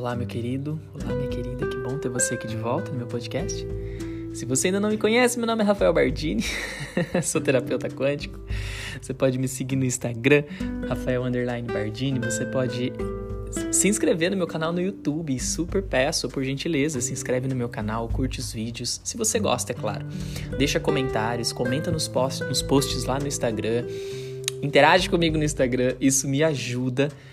Olá, meu querido, olá, minha querida, que bom ter você aqui de volta no meu podcast. Se você ainda não me conhece, meu nome é Rafael Bardini, sou terapeuta quântico. Você pode me seguir no Instagram, Rafael Bardini. Você pode se inscrever no meu canal no YouTube, super peço, por gentileza, se inscreve no meu canal, curte os vídeos, se você gosta, é claro. Deixa comentários, comenta nos, post, nos posts lá no Instagram, interage comigo no Instagram, isso me ajuda a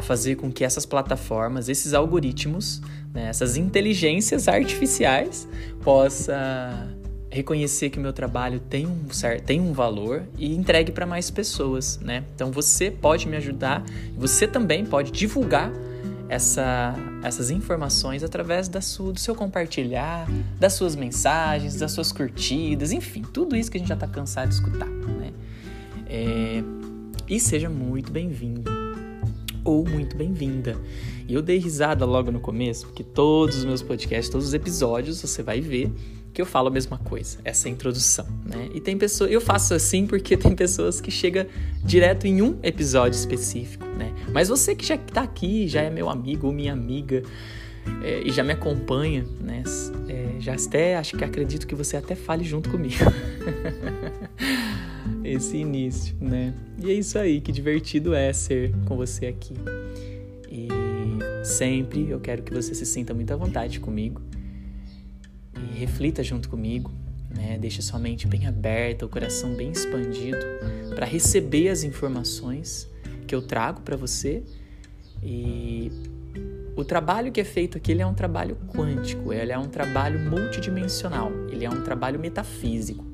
fazer com que essas plataformas, esses algoritmos, né, essas inteligências artificiais possa reconhecer que o meu trabalho tem um, certo, tem um valor e entregue para mais pessoas, né? Então você pode me ajudar, você também pode divulgar essa, essas informações através da sua, do seu compartilhar, das suas mensagens, das suas curtidas, enfim, tudo isso que a gente já está cansado de escutar, né? É, e seja muito bem-vindo ou muito bem-vinda. E eu dei risada logo no começo, porque todos os meus podcasts, todos os episódios, você vai ver que eu falo a mesma coisa, essa introdução, né? E tem pessoas, eu faço assim porque tem pessoas que chega direto em um episódio específico, né? Mas você que já está aqui, já é meu amigo ou minha amiga é, e já me acompanha, né? É, já até acho que acredito que você até fale junto comigo. Esse início, né? E é isso aí, que divertido é ser com você aqui. E sempre eu quero que você se sinta muito à vontade comigo e reflita junto comigo, né? Deixe sua mente bem aberta, o coração bem expandido para receber as informações que eu trago para você. E o trabalho que é feito aqui é um trabalho quântico, ele é um trabalho multidimensional, ele é um trabalho metafísico.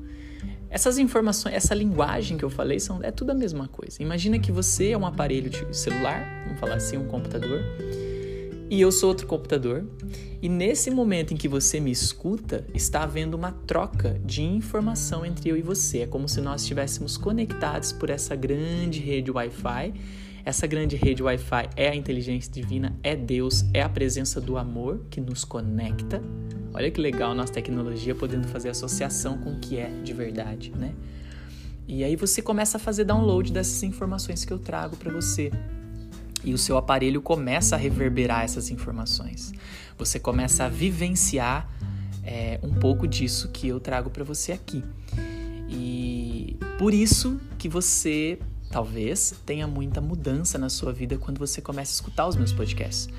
Essas informações, essa linguagem que eu falei, são, é tudo a mesma coisa. Imagina que você é um aparelho de celular, vamos falar assim, um computador, e eu sou outro computador. E nesse momento em que você me escuta, está havendo uma troca de informação entre eu e você. É como se nós estivéssemos conectados por essa grande rede Wi-Fi. Essa grande rede Wi-Fi é a inteligência divina, é Deus, é a presença do amor que nos conecta. Olha que legal nossa tecnologia podendo fazer associação com o que é de verdade, né? E aí você começa a fazer download dessas informações que eu trago para você e o seu aparelho começa a reverberar essas informações. Você começa a vivenciar é, um pouco disso que eu trago para você aqui. E por isso que você talvez tenha muita mudança na sua vida quando você começa a escutar os meus podcasts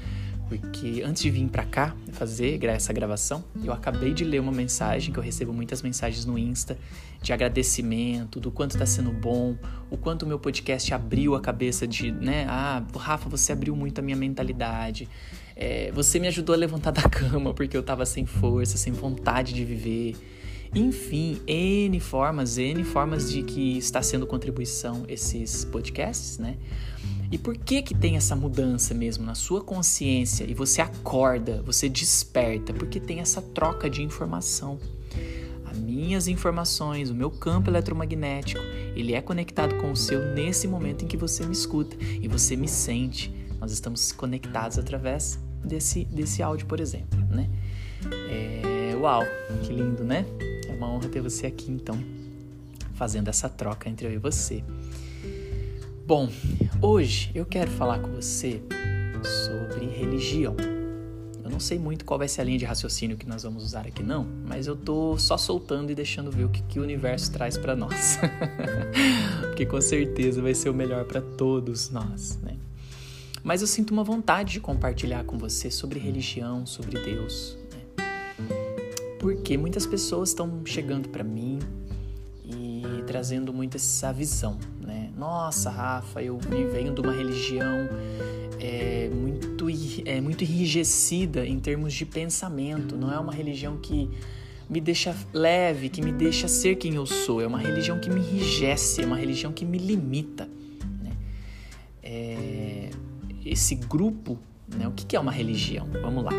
porque antes de vir para cá fazer essa gravação, eu acabei de ler uma mensagem que eu recebo muitas mensagens no Insta de agradecimento, do quanto está sendo bom, o quanto o meu podcast abriu a cabeça de, né? Ah, Rafa, você abriu muito a minha mentalidade. É, você me ajudou a levantar da cama porque eu estava sem força, sem vontade de viver. Enfim, N formas, N formas de que está sendo contribuição esses podcasts, né? E por que que tem essa mudança mesmo na sua consciência e você acorda, você desperta? Porque tem essa troca de informação. As minhas informações, o meu campo eletromagnético, ele é conectado com o seu nesse momento em que você me escuta e você me sente. Nós estamos conectados através desse, desse áudio, por exemplo, né? É, uau, que lindo, né? Uma honra ter você aqui, então, fazendo essa troca entre eu e você. Bom, hoje eu quero falar com você sobre religião. Eu não sei muito qual vai ser a linha de raciocínio que nós vamos usar aqui não, mas eu tô só soltando e deixando ver o que, que o universo traz para nós. Porque com certeza vai ser o melhor para todos nós, né? Mas eu sinto uma vontade de compartilhar com você sobre religião, sobre Deus? Porque muitas pessoas estão chegando para mim e trazendo muito essa visão, nossa, Rafa, eu venho de uma religião é, muito, é, muito enrijecida em termos de pensamento. Não é uma religião que me deixa leve, que me deixa ser quem eu sou. É uma religião que me enrijece, é uma religião que me limita. Né? É, esse grupo, né? o que é uma religião? Vamos lá.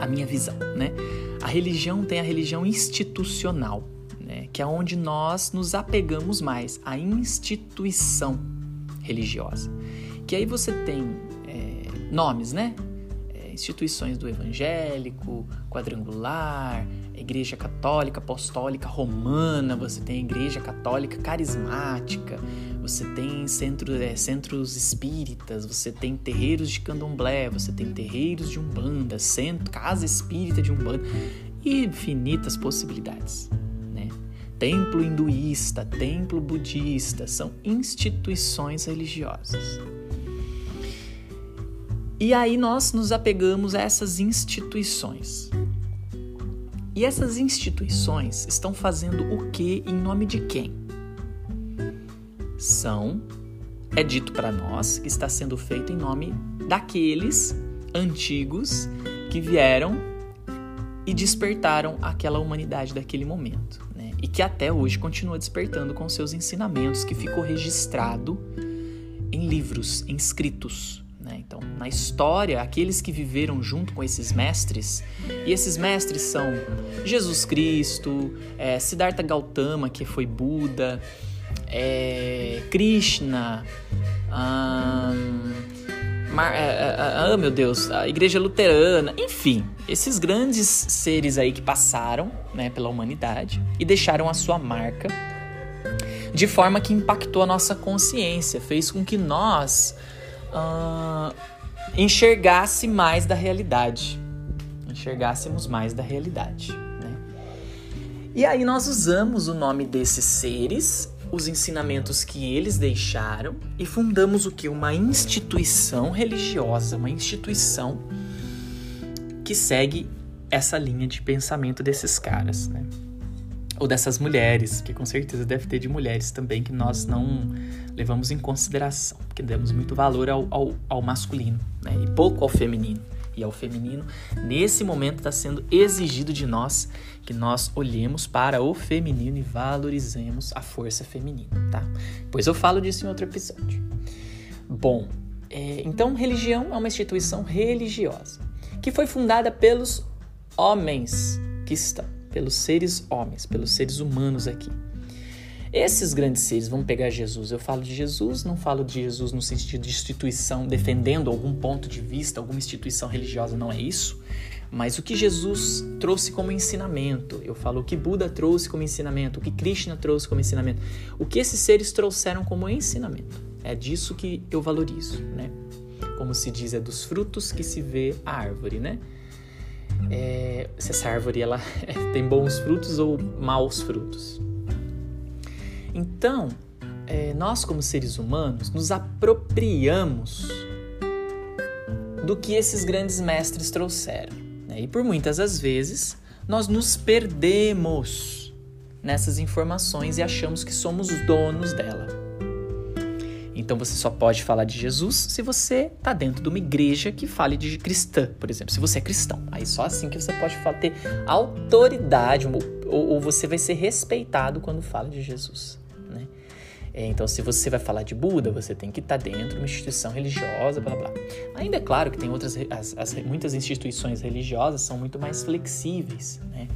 A minha visão, né? A religião tem a religião institucional né, que é onde nós nos apegamos mais à instituição religiosa. Que aí você tem é, nomes, né? É, instituições do evangélico, quadrangular, igreja católica, apostólica, romana, você tem a igreja católica carismática, você tem centro, é, centros espíritas, você tem terreiros de candomblé, você tem terreiros de umbanda, centro, casa espírita de umbanda e infinitas possibilidades. Né? Templo hinduísta, templo budista, são instituições religiosas. E aí nós nos apegamos a essas instituições. E essas instituições estão fazendo o que em nome de quem? São, é dito para nós, que está sendo feito em nome daqueles antigos que vieram e despertaram aquela humanidade daquele momento, né? E que até hoje continua despertando com seus ensinamentos que ficou registrado em livros, em escritos, né? Então, na história, aqueles que viveram junto com esses mestres, e esses mestres são Jesus Cristo, é, Siddhartha Gautama, que foi Buda, é, Krishna, Mar, ah, meu Deus, a Igreja Luterana, enfim, esses grandes seres aí que passaram né, pela humanidade e deixaram a sua marca de forma que impactou a nossa consciência, fez com que nós uh, enxergasse mais da realidade. Enxergássemos mais da realidade. Né? E aí nós usamos o nome desses seres, os ensinamentos que eles deixaram e fundamos o que? Uma instituição religiosa, uma instituição que segue essa linha de pensamento desses caras, né? ou dessas mulheres, que com certeza deve ter de mulheres também que nós não levamos em consideração, porque damos muito valor ao, ao, ao masculino né? e pouco ao feminino. E ao feminino, nesse momento está sendo exigido de nós que nós olhemos para o feminino e valorizemos a força feminina, tá? Pois eu falo disso em outro episódio. Bom, é, então religião é uma instituição religiosa que foi fundada pelos homens que estão pelos seres homens, pelos seres humanos aqui. Esses grandes seres, vamos pegar Jesus. Eu falo de Jesus, não falo de Jesus no sentido de instituição, defendendo algum ponto de vista, alguma instituição religiosa, não é isso. Mas o que Jesus trouxe como ensinamento, eu falo o que Buda trouxe como ensinamento, o que Krishna trouxe como ensinamento, o que esses seres trouxeram como ensinamento. É disso que eu valorizo, né? Como se diz, é dos frutos que se vê a árvore, né? é, se essa árvore ela tem bons frutos ou maus frutos. Então, é, nós como seres humanos nos apropriamos do que esses grandes mestres trouxeram. Né? E por muitas das vezes nós nos perdemos nessas informações e achamos que somos donos dela. Então você só pode falar de Jesus se você está dentro de uma igreja que fale de cristã, por exemplo. Se você é cristão, aí só assim que você pode ter autoridade ou, ou você vai ser respeitado quando fala de Jesus. É, então, se você vai falar de Buda, você tem que estar tá dentro de uma instituição religiosa, blá blá. Ainda é claro que tem outras, as, as, muitas instituições religiosas são muito mais flexíveis, né?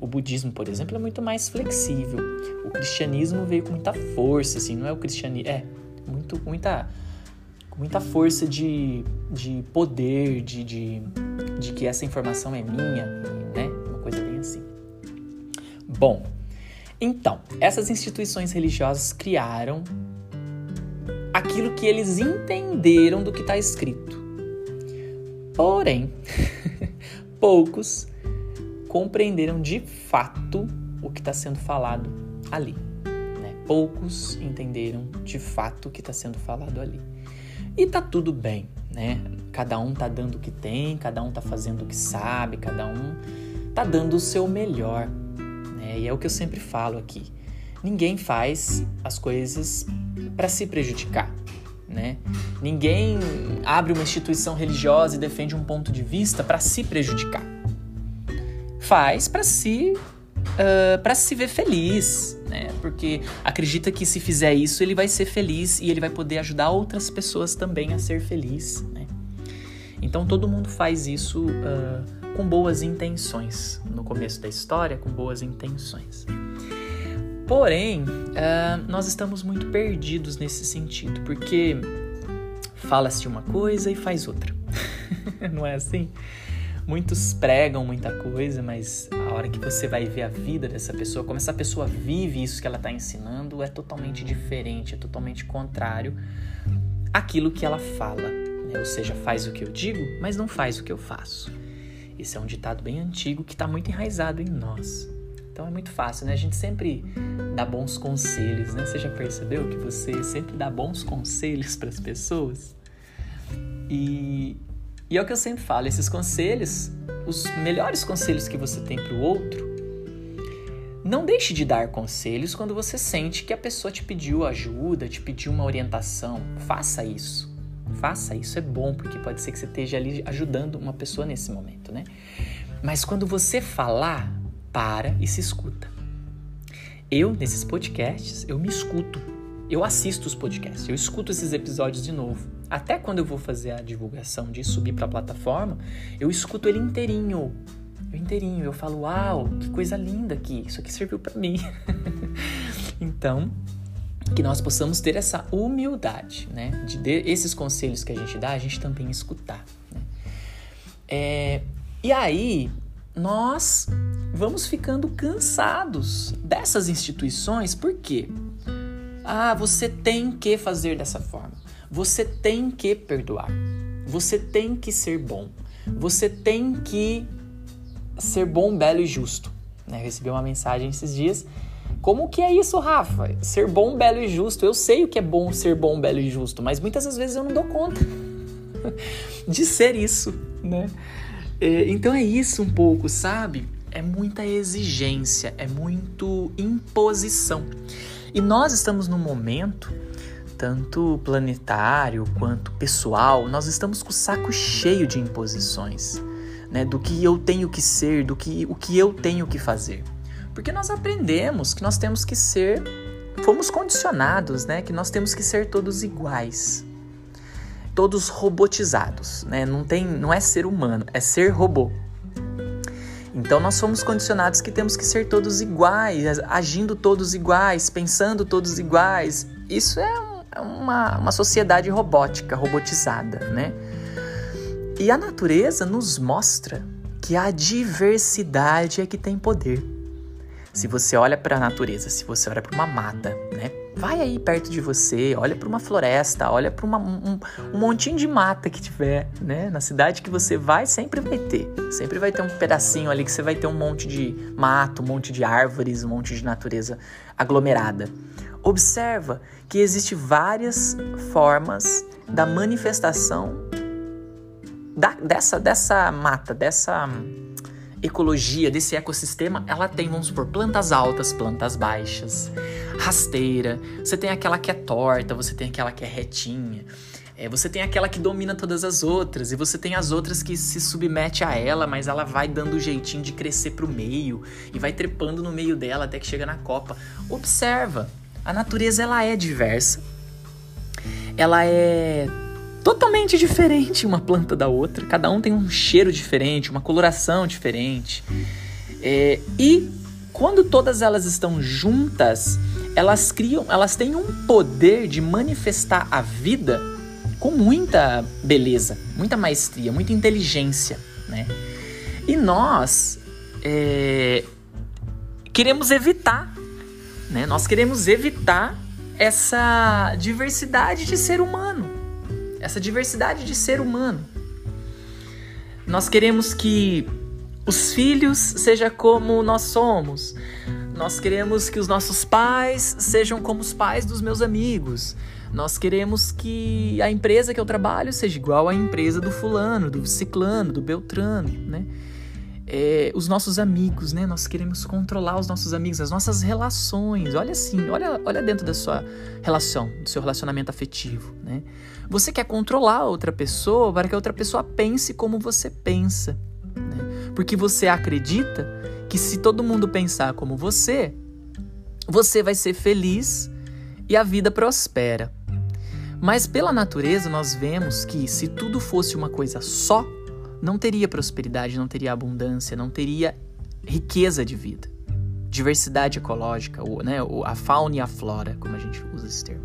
O budismo, por exemplo, é muito mais flexível. O cristianismo veio com muita força, assim, não é o cristianismo. É, muito, muita, muita força de, de poder, de, de, de que essa informação é minha, né? Uma coisa bem assim. Bom, então, essas instituições religiosas criaram aquilo que eles entenderam do que está escrito. Porém, poucos compreenderam de fato o que está sendo falado ali poucos entenderam de fato o que está sendo falado ali. E tá tudo bem, né? Cada um tá dando o que tem, cada um tá fazendo o que sabe, cada um tá dando o seu melhor, né? E é o que eu sempre falo aqui. Ninguém faz as coisas para se prejudicar, né? Ninguém abre uma instituição religiosa e defende um ponto de vista para se prejudicar. Faz para se uh, para se ver feliz, né? Porque acredita que se fizer isso ele vai ser feliz e ele vai poder ajudar outras pessoas também a ser feliz, né? Então todo mundo faz isso uh, com boas intenções no começo da história, com boas intenções. Porém, uh, nós estamos muito perdidos nesse sentido, porque fala-se uma coisa e faz outra. Não é assim? Muitos pregam muita coisa, mas hora que você vai ver a vida dessa pessoa, como essa pessoa vive isso que ela está ensinando, é totalmente diferente, é totalmente contrário àquilo que ela fala. Ou seja, faz o que eu digo, mas não faz o que eu faço. Esse é um ditado bem antigo que está muito enraizado em nós. Então é muito fácil, né? A gente sempre dá bons conselhos, né? Você já percebeu que você sempre dá bons conselhos para as pessoas? E, e é o que eu sempre falo, esses conselhos, os melhores conselhos que você tem para o outro, não deixe de dar conselhos quando você sente que a pessoa te pediu ajuda, te pediu uma orientação. Faça isso. Faça isso, é bom, porque pode ser que você esteja ali ajudando uma pessoa nesse momento, né? Mas quando você falar, para e se escuta. Eu, nesses podcasts, eu me escuto. Eu assisto os podcasts, eu escuto esses episódios de novo. Até quando eu vou fazer a divulgação de subir para a plataforma, eu escuto ele inteirinho. Eu inteirinho, eu falo, uau, que coisa linda aqui, isso aqui serviu para mim. então, que nós possamos ter essa humildade, né? De, de, esses conselhos que a gente dá, a gente também escutar. Né? É, e aí, nós vamos ficando cansados dessas instituições, por quê? Ah, você tem que fazer dessa forma. Você tem que perdoar. Você tem que ser bom. Você tem que ser bom, belo e justo. Né? Recebi uma mensagem esses dias. Como que é isso, Rafa? Ser bom, belo e justo. Eu sei o que é bom ser bom, belo e justo, mas muitas das vezes eu não dou conta de ser isso, né? É, então é isso um pouco, sabe? É muita exigência, é muito imposição. E nós estamos num momento, tanto planetário quanto pessoal, nós estamos com o saco cheio de imposições, né? Do que eu tenho que ser, do que o que eu tenho que fazer. Porque nós aprendemos que nós temos que ser, fomos condicionados, né? Que nós temos que ser todos iguais todos robotizados, né? Não tem, não é ser humano, é ser robô. Então nós somos condicionados que temos que ser todos iguais, agindo todos iguais, pensando todos iguais. Isso é, é uma, uma sociedade robótica, robotizada, né? E a natureza nos mostra que a diversidade é que tem poder. Se você olha para a natureza, se você olha para uma mata, né? Vai aí perto de você, olha para uma floresta, olha para um, um montinho de mata que tiver, né? Na cidade que você vai, sempre vai ter. Sempre vai ter um pedacinho ali que você vai ter um monte de mato, um monte de árvores, um monte de natureza aglomerada. Observa que existe várias formas da manifestação da, dessa, dessa mata, dessa ecologia desse ecossistema, ela tem, vamos supor, plantas altas, plantas baixas, rasteira, você tem aquela que é torta, você tem aquela que é retinha, é, você tem aquela que domina todas as outras, e você tem as outras que se submete a ela, mas ela vai dando o jeitinho de crescer pro meio e vai trepando no meio dela até que chega na copa. Observa, a natureza ela é diversa. Ela é totalmente diferente uma planta da outra. Cada um tem um cheiro diferente, uma coloração diferente. É, e quando todas elas estão juntas, elas criam, elas têm um poder de manifestar a vida com muita beleza, muita maestria, muita inteligência, né? E nós é, queremos evitar, né? Nós queremos evitar essa diversidade de ser humano essa diversidade de ser humano. Nós queremos que os filhos sejam como nós somos. Nós queremos que os nossos pais sejam como os pais dos meus amigos. Nós queremos que a empresa que eu trabalho seja igual à empresa do fulano, do ciclano, do beltrano, né? é, os nossos amigos, né? Nós queremos controlar os nossos amigos, as nossas relações. Olha assim, olha, olha dentro da sua relação, do seu relacionamento afetivo, né? Você quer controlar a outra pessoa para que a outra pessoa pense como você pensa, né? Porque você acredita que se todo mundo pensar como você, você vai ser feliz e a vida prospera. Mas pela natureza nós vemos que se tudo fosse uma coisa só, não teria prosperidade, não teria abundância, não teria riqueza de vida, diversidade ecológica, ou, né, a fauna e a flora, como a gente usa esse termo.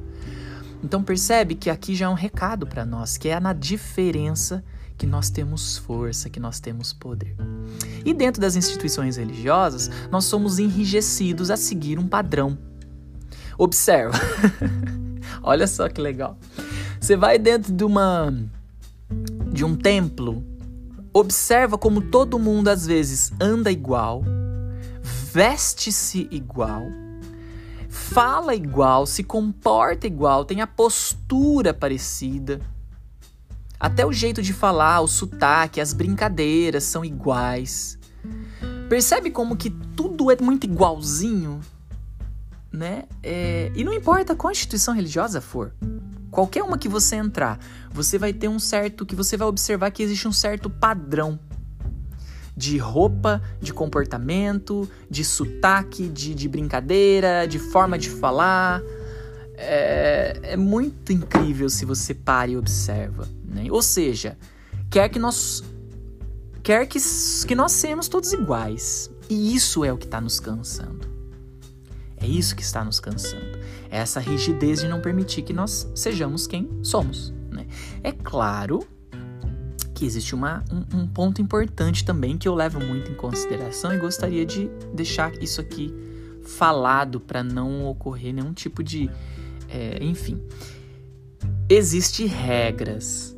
Então percebe que aqui já é um recado para nós, que é na diferença que nós temos força, que nós temos poder. E dentro das instituições religiosas, nós somos enrijecidos a seguir um padrão. Observa. Olha só que legal. Você vai dentro de uma de um templo, observa como todo mundo às vezes anda igual, veste-se igual, fala igual, se comporta igual, tem a postura parecida. Até o jeito de falar, o sotaque, as brincadeiras são iguais. Percebe como que tudo é muito igualzinho? Né? É... E não importa qual instituição religiosa for. Qualquer uma que você entrar, você vai ter um certo. que você vai observar que existe um certo padrão de roupa, de comportamento, de sotaque, de, de brincadeira, de forma de falar. É, é muito incrível se você para e observa. Né? Ou seja, quer que nós quer que, que nós sejamos todos iguais. E isso é o que está nos cansando. É isso que está nos cansando. É essa rigidez de não permitir que nós sejamos quem somos. Né? É claro existe uma, um, um, ponto importante também que eu levo muito em consideração e gostaria de deixar isso aqui falado para não ocorrer nenhum tipo de. É, enfim. Existem regras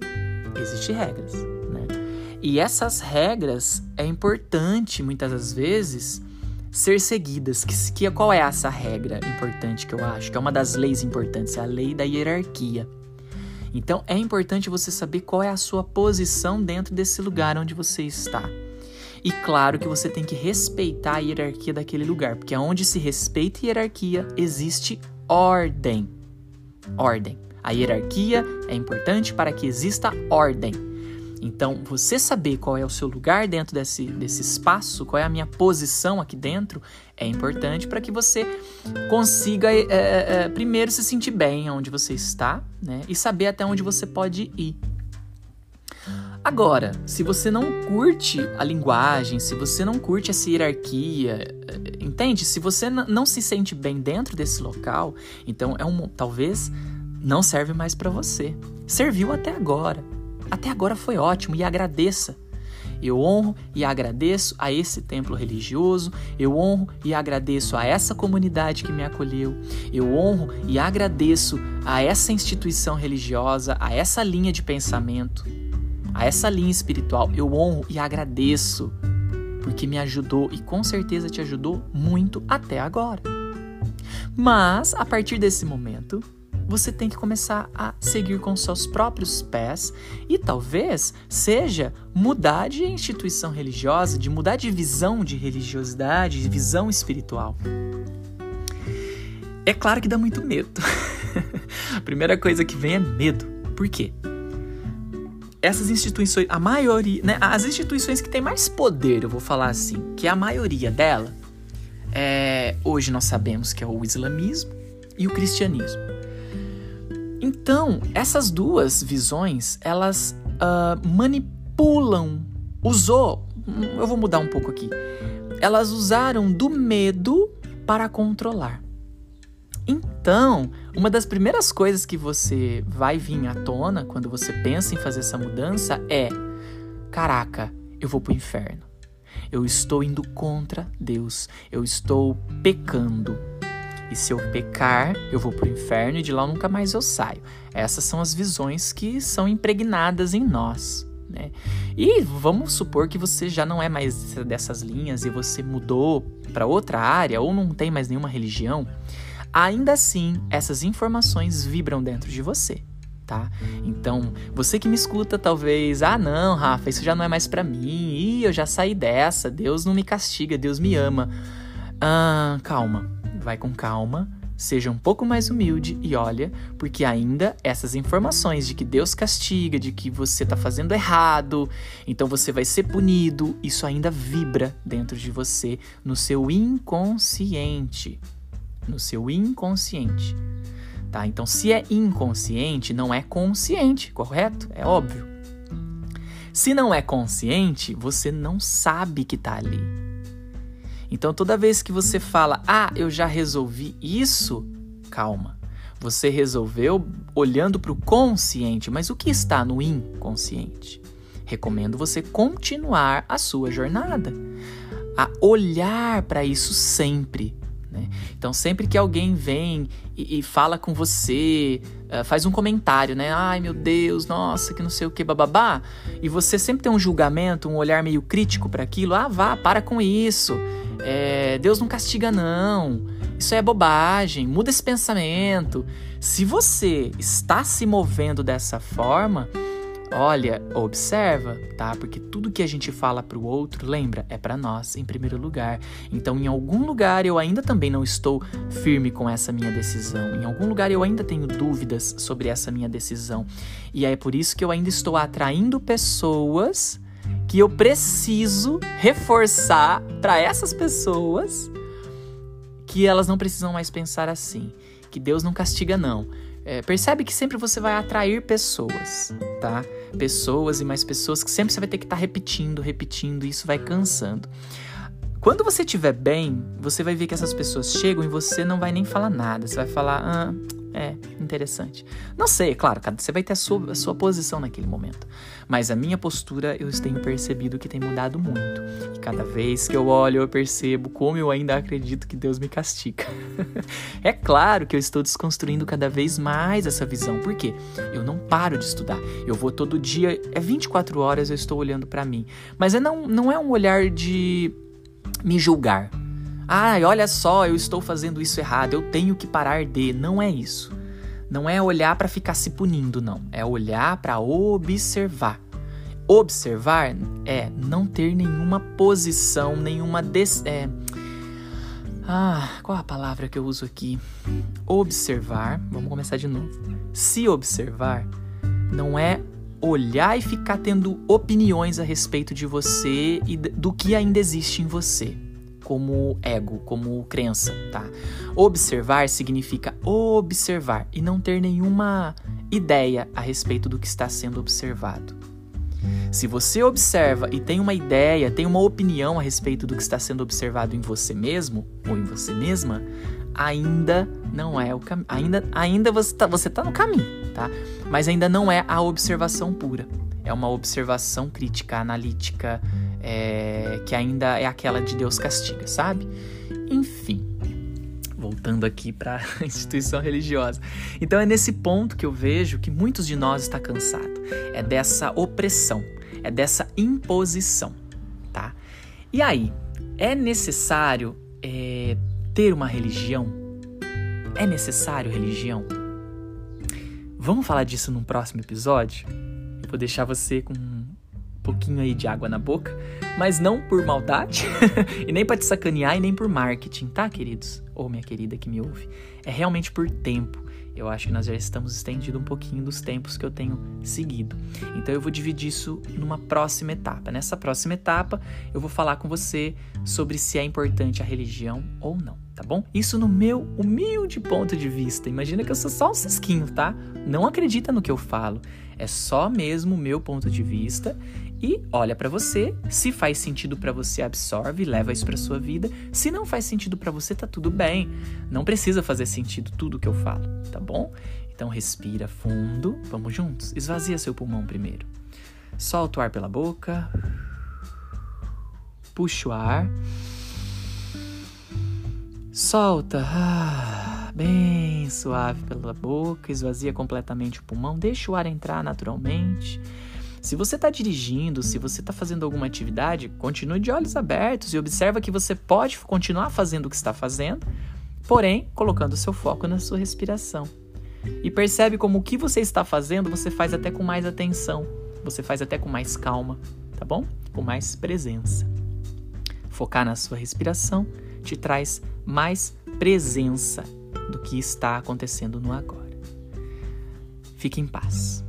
Existem regras, né? E essas regras é importante, muitas das vezes, ser seguidas. Que, que, qual é essa regra importante que eu acho? Que é uma das leis importantes, é a lei da hierarquia. Então é importante você saber qual é a sua posição dentro desse lugar onde você está. E claro que você tem que respeitar a hierarquia daquele lugar, porque onde se respeita a hierarquia, existe ordem. Ordem. A hierarquia é importante para que exista ordem. Então, você saber qual é o seu lugar dentro desse, desse espaço, qual é a minha posição aqui dentro, é importante para que você consiga, é, é, primeiro, se sentir bem onde você está, né? E saber até onde você pode ir. Agora, se você não curte a linguagem, se você não curte essa hierarquia, entende? Se você não se sente bem dentro desse local, então é um talvez não serve mais para você. Serviu até agora. Até agora foi ótimo e agradeça. Eu honro e agradeço a esse templo religioso, eu honro e agradeço a essa comunidade que me acolheu, eu honro e agradeço a essa instituição religiosa, a essa linha de pensamento, a essa linha espiritual. Eu honro e agradeço porque me ajudou e com certeza te ajudou muito até agora. Mas a partir desse momento, você tem que começar a seguir com seus próprios pés e talvez seja mudar de instituição religiosa, de mudar de visão de religiosidade, de visão espiritual. É claro que dá muito medo. a primeira coisa que vem é medo. Por quê? Essas instituições, a maioria, né, as instituições que têm mais poder, eu vou falar assim, que a maioria dela, é, hoje nós sabemos que é o islamismo e o cristianismo. Então, essas duas visões, elas uh, manipulam, usou, eu vou mudar um pouco aqui, elas usaram do medo para controlar. Então, uma das primeiras coisas que você vai vir à tona quando você pensa em fazer essa mudança é: caraca, eu vou pro inferno. Eu estou indo contra Deus. Eu estou pecando. E se eu pecar, eu vou para o inferno e de lá nunca mais eu saio. Essas são as visões que são impregnadas em nós. Né? E vamos supor que você já não é mais dessas linhas e você mudou para outra área ou não tem mais nenhuma religião. Ainda assim, essas informações vibram dentro de você. Tá? Então, você que me escuta, talvez, ah, não, Rafa, isso já não é mais para mim. Ih, eu já saí dessa. Deus não me castiga, Deus me ama. Ah, calma vai com calma, seja um pouco mais humilde e olha, porque ainda essas informações de que Deus castiga, de que você está fazendo errado, então você vai ser punido, isso ainda vibra dentro de você, no seu inconsciente. No seu inconsciente. Tá? Então, se é inconsciente, não é consciente, correto? É óbvio. Se não é consciente, você não sabe que está ali. Então, toda vez que você fala, ah, eu já resolvi isso, calma. Você resolveu olhando para o consciente, mas o que está no inconsciente? recomendo você continuar a sua jornada, a olhar para isso sempre. Né? Então, sempre que alguém vem e, e fala com você, uh, faz um comentário, né? Ai meu Deus, nossa, que não sei o que, bababá. E você sempre tem um julgamento, um olhar meio crítico para aquilo. Ah, vá, para com isso. É, Deus não castiga, não. Isso é bobagem. Muda esse pensamento. Se você está se movendo dessa forma, Olha, observa, tá? Porque tudo que a gente fala para o outro, lembra, é para nós em primeiro lugar. Então, em algum lugar eu ainda também não estou firme com essa minha decisão. Em algum lugar eu ainda tenho dúvidas sobre essa minha decisão. E é por isso que eu ainda estou atraindo pessoas que eu preciso reforçar para essas pessoas que elas não precisam mais pensar assim, que Deus não castiga não. É, percebe que sempre você vai atrair pessoas, tá? Pessoas e mais pessoas que sempre você vai ter que estar tá repetindo, repetindo, e isso vai cansando. Quando você estiver bem, você vai ver que essas pessoas chegam e você não vai nem falar nada. Você vai falar, ah, é, interessante. Não sei, claro, você vai ter a sua, a sua posição naquele momento. Mas a minha postura eu tenho percebido que tem mudado muito. E cada vez que eu olho, eu percebo como eu ainda acredito que Deus me castiga. é claro que eu estou desconstruindo cada vez mais essa visão. Por quê? Eu não paro de estudar. Eu vou todo dia, é 24 horas eu estou olhando para mim. Mas é não, não é um olhar de me julgar Ai, olha só, eu estou fazendo isso errado, eu tenho que parar de. Não é isso. Não é olhar para ficar se punindo, não. É olhar para observar. Observar é não ter nenhuma posição, nenhuma. Des... É... Ah, qual a palavra que eu uso aqui? Observar. Vamos começar de novo. Se observar não é olhar e ficar tendo opiniões a respeito de você e do que ainda existe em você como ego, como crença, tá? Observar significa observar e não ter nenhuma ideia a respeito do que está sendo observado. Se você observa e tem uma ideia, tem uma opinião a respeito do que está sendo observado em você mesmo ou em você mesma, ainda não é o caminho. Ainda, ainda você está você tá no caminho, tá? Mas ainda não é a observação pura. É uma observação crítica, analítica, é, que ainda é aquela de Deus castiga, sabe? Enfim, voltando aqui para a instituição religiosa. Então é nesse ponto que eu vejo que muitos de nós está cansado. É dessa opressão, é dessa imposição, tá? E aí, é necessário é, ter uma religião? É necessário religião? Vamos falar disso num próximo episódio? Vou deixar você com pouquinho aí de água na boca, mas não por maldade e nem para te sacanear e nem por marketing, tá, queridos? Ou minha querida que me ouve. É realmente por tempo. Eu acho que nós já estamos estendido um pouquinho dos tempos que eu tenho seguido. Então eu vou dividir isso numa próxima etapa. Nessa próxima etapa, eu vou falar com você sobre se é importante a religião ou não, tá bom? Isso no meu humilde ponto de vista. Imagina que eu sou só um cisquinho, tá? Não acredita no que eu falo. É só mesmo o meu ponto de vista e olha para você, se faz sentido para você, absorve, leva isso para sua vida. Se não faz sentido para você, tá tudo bem. Não precisa fazer sentido tudo que eu falo, tá bom? Então respira fundo, vamos juntos. Esvazia seu pulmão primeiro. Solta o ar pela boca. Puxa o ar. Solta. Ah, bem suave pela boca, esvazia completamente o pulmão, deixa o ar entrar naturalmente. Se você está dirigindo, se você está fazendo alguma atividade, continue de olhos abertos e observa que você pode continuar fazendo o que está fazendo, porém colocando seu foco na sua respiração. E percebe como o que você está fazendo você faz até com mais atenção, você faz até com mais calma, tá bom? Com mais presença. Focar na sua respiração te traz mais presença do que está acontecendo no agora. Fique em paz.